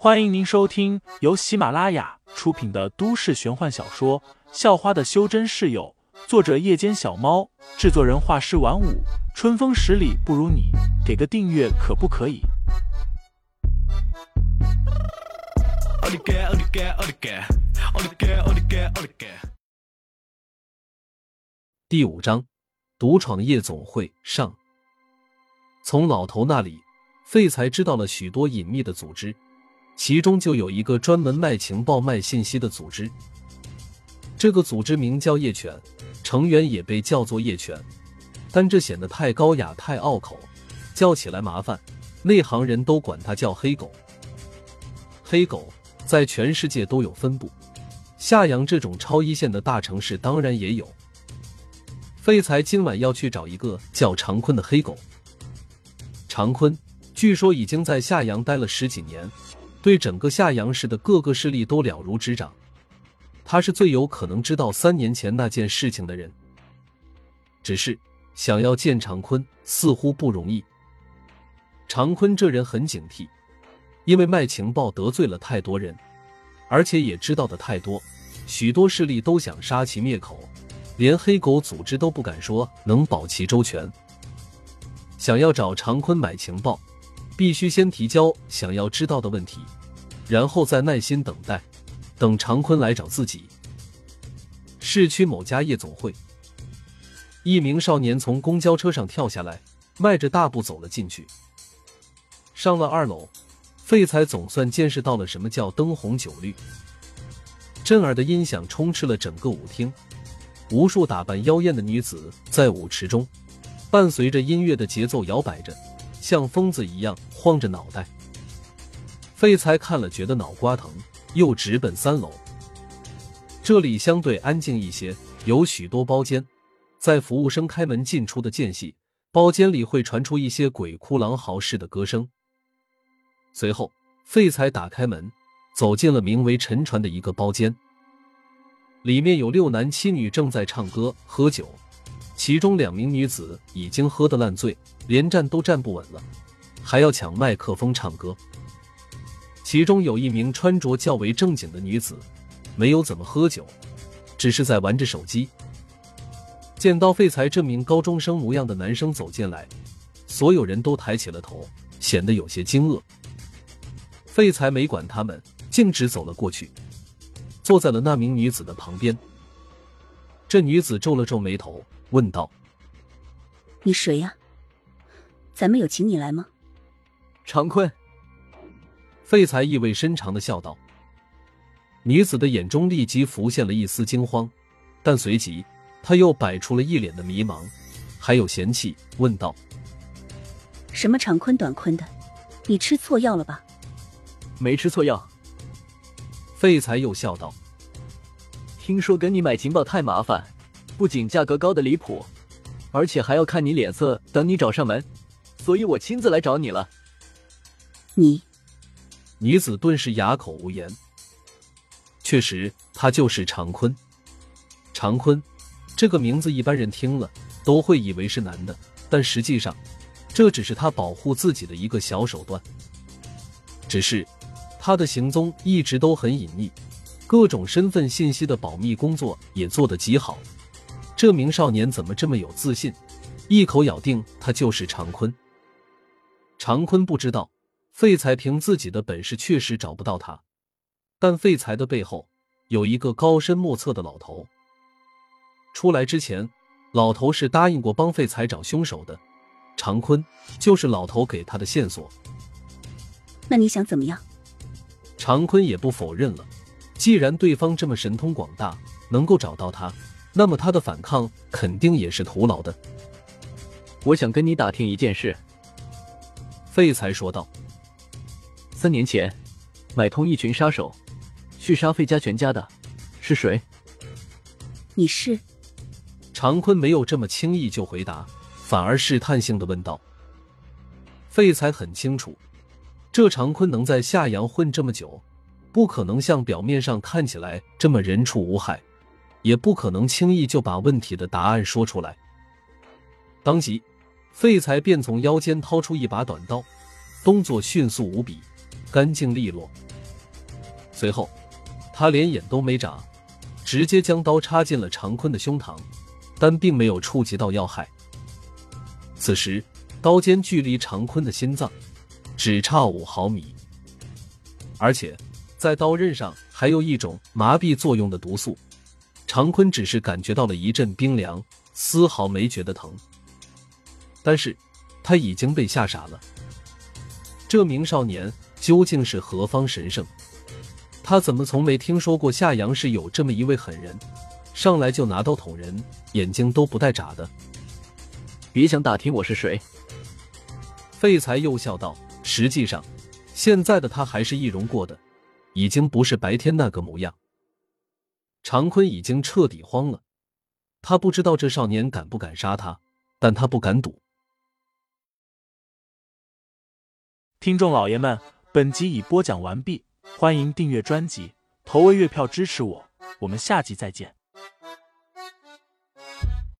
欢迎您收听由喜马拉雅出品的都市玄幻小说《校花的修真室友》，作者：夜间小猫，制作人：画师晚舞，春风十里不如你，给个订阅可不可以？第五章，独闯夜总会上。从老头那里，废材知道了许多隐秘的组织。其中就有一个专门卖情报、卖信息的组织。这个组织名叫夜犬，成员也被叫做夜犬，但这显得太高雅、太拗口，叫起来麻烦。内行人都管它叫黑狗。黑狗在全世界都有分布，夏阳这种超一线的大城市当然也有。废材今晚要去找一个叫长坤的黑狗。长坤据说已经在夏阳待了十几年。对整个夏阳市的各个势力都了如指掌，他是最有可能知道三年前那件事情的人。只是想要见长坤似乎不容易。长坤这人很警惕，因为卖情报得罪了太多人，而且也知道的太多，许多势力都想杀其灭口，连黑狗组织都不敢说能保其周全。想要找长坤买情报。必须先提交想要知道的问题，然后再耐心等待，等常坤来找自己。市区某家夜总会，一名少年从公交车上跳下来，迈着大步走了进去。上了二楼，废材总算见识到了什么叫灯红酒绿。震耳的音响充斥了整个舞厅，无数打扮妖艳的女子在舞池中，伴随着音乐的节奏摇摆着。像疯子一样晃着脑袋，废材看了觉得脑瓜疼，又直奔三楼。这里相对安静一些，有许多包间，在服务生开门进出的间隙，包间里会传出一些鬼哭狼嚎似的歌声。随后，废材打开门，走进了名为“沉船”的一个包间，里面有六男七女正在唱歌喝酒。其中两名女子已经喝得烂醉，连站都站不稳了，还要抢麦克风唱歌。其中有一名穿着较为正经的女子，没有怎么喝酒，只是在玩着手机。见到废材这名高中生模样的男生走进来，所有人都抬起了头，显得有些惊愕。废材没管他们，径直走了过去，坐在了那名女子的旁边。这女子皱了皱眉头。问道：“你谁呀？咱们有请你来吗？”长坤，废材意味深长的笑道。女子的眼中立即浮现了一丝惊慌，但随即她又摆出了一脸的迷茫，还有嫌弃，问道：“什么长坤短坤的？你吃错药了吧？”“没吃错药。”废材又笑道：“听说跟你买情报太麻烦。”不仅价格高的离谱，而且还要看你脸色等你找上门，所以我亲自来找你了。你，女子顿时哑口无言。确实，他就是常坤。常坤这个名字，一般人听了都会以为是男的，但实际上，这只是他保护自己的一个小手段。只是，他的行踪一直都很隐秘，各种身份信息的保密工作也做得极好。这名少年怎么这么有自信，一口咬定他就是常坤。常坤不知道，废材凭自己的本事确实找不到他，但废材的背后有一个高深莫测的老头。出来之前，老头是答应过帮废材找凶手的，常坤就是老头给他的线索。那你想怎么样？常坤也不否认了，既然对方这么神通广大，能够找到他。那么他的反抗肯定也是徒劳的。我想跟你打听一件事。”废材说道。“三年前，买通一群杀手，去杀费家全家的，是谁？”“你是？”常坤没有这么轻易就回答，反而试探性的问道。废材很清楚，这常坤能在夏阳混这么久，不可能像表面上看起来这么人畜无害。也不可能轻易就把问题的答案说出来。当即，废材便从腰间掏出一把短刀，动作迅速无比，干净利落。随后，他连眼都没眨，直接将刀插进了长坤的胸膛，但并没有触及到要害。此时，刀尖距离长坤的心脏只差五毫米，而且在刀刃上还有一种麻痹作用的毒素。长坤只是感觉到了一阵冰凉，丝毫没觉得疼。但是，他已经被吓傻了。这名少年究竟是何方神圣？他怎么从没听说过夏阳市有这么一位狠人，上来就拿刀捅人，眼睛都不带眨的？别想打听我是谁！废材又笑道：“实际上，现在的他还是易容过的，已经不是白天那个模样。”常坤已经彻底慌了，他不知道这少年敢不敢杀他，但他不敢赌。听众老爷们，本集已播讲完毕，欢迎订阅专辑，投喂月票支持我，我们下集再见。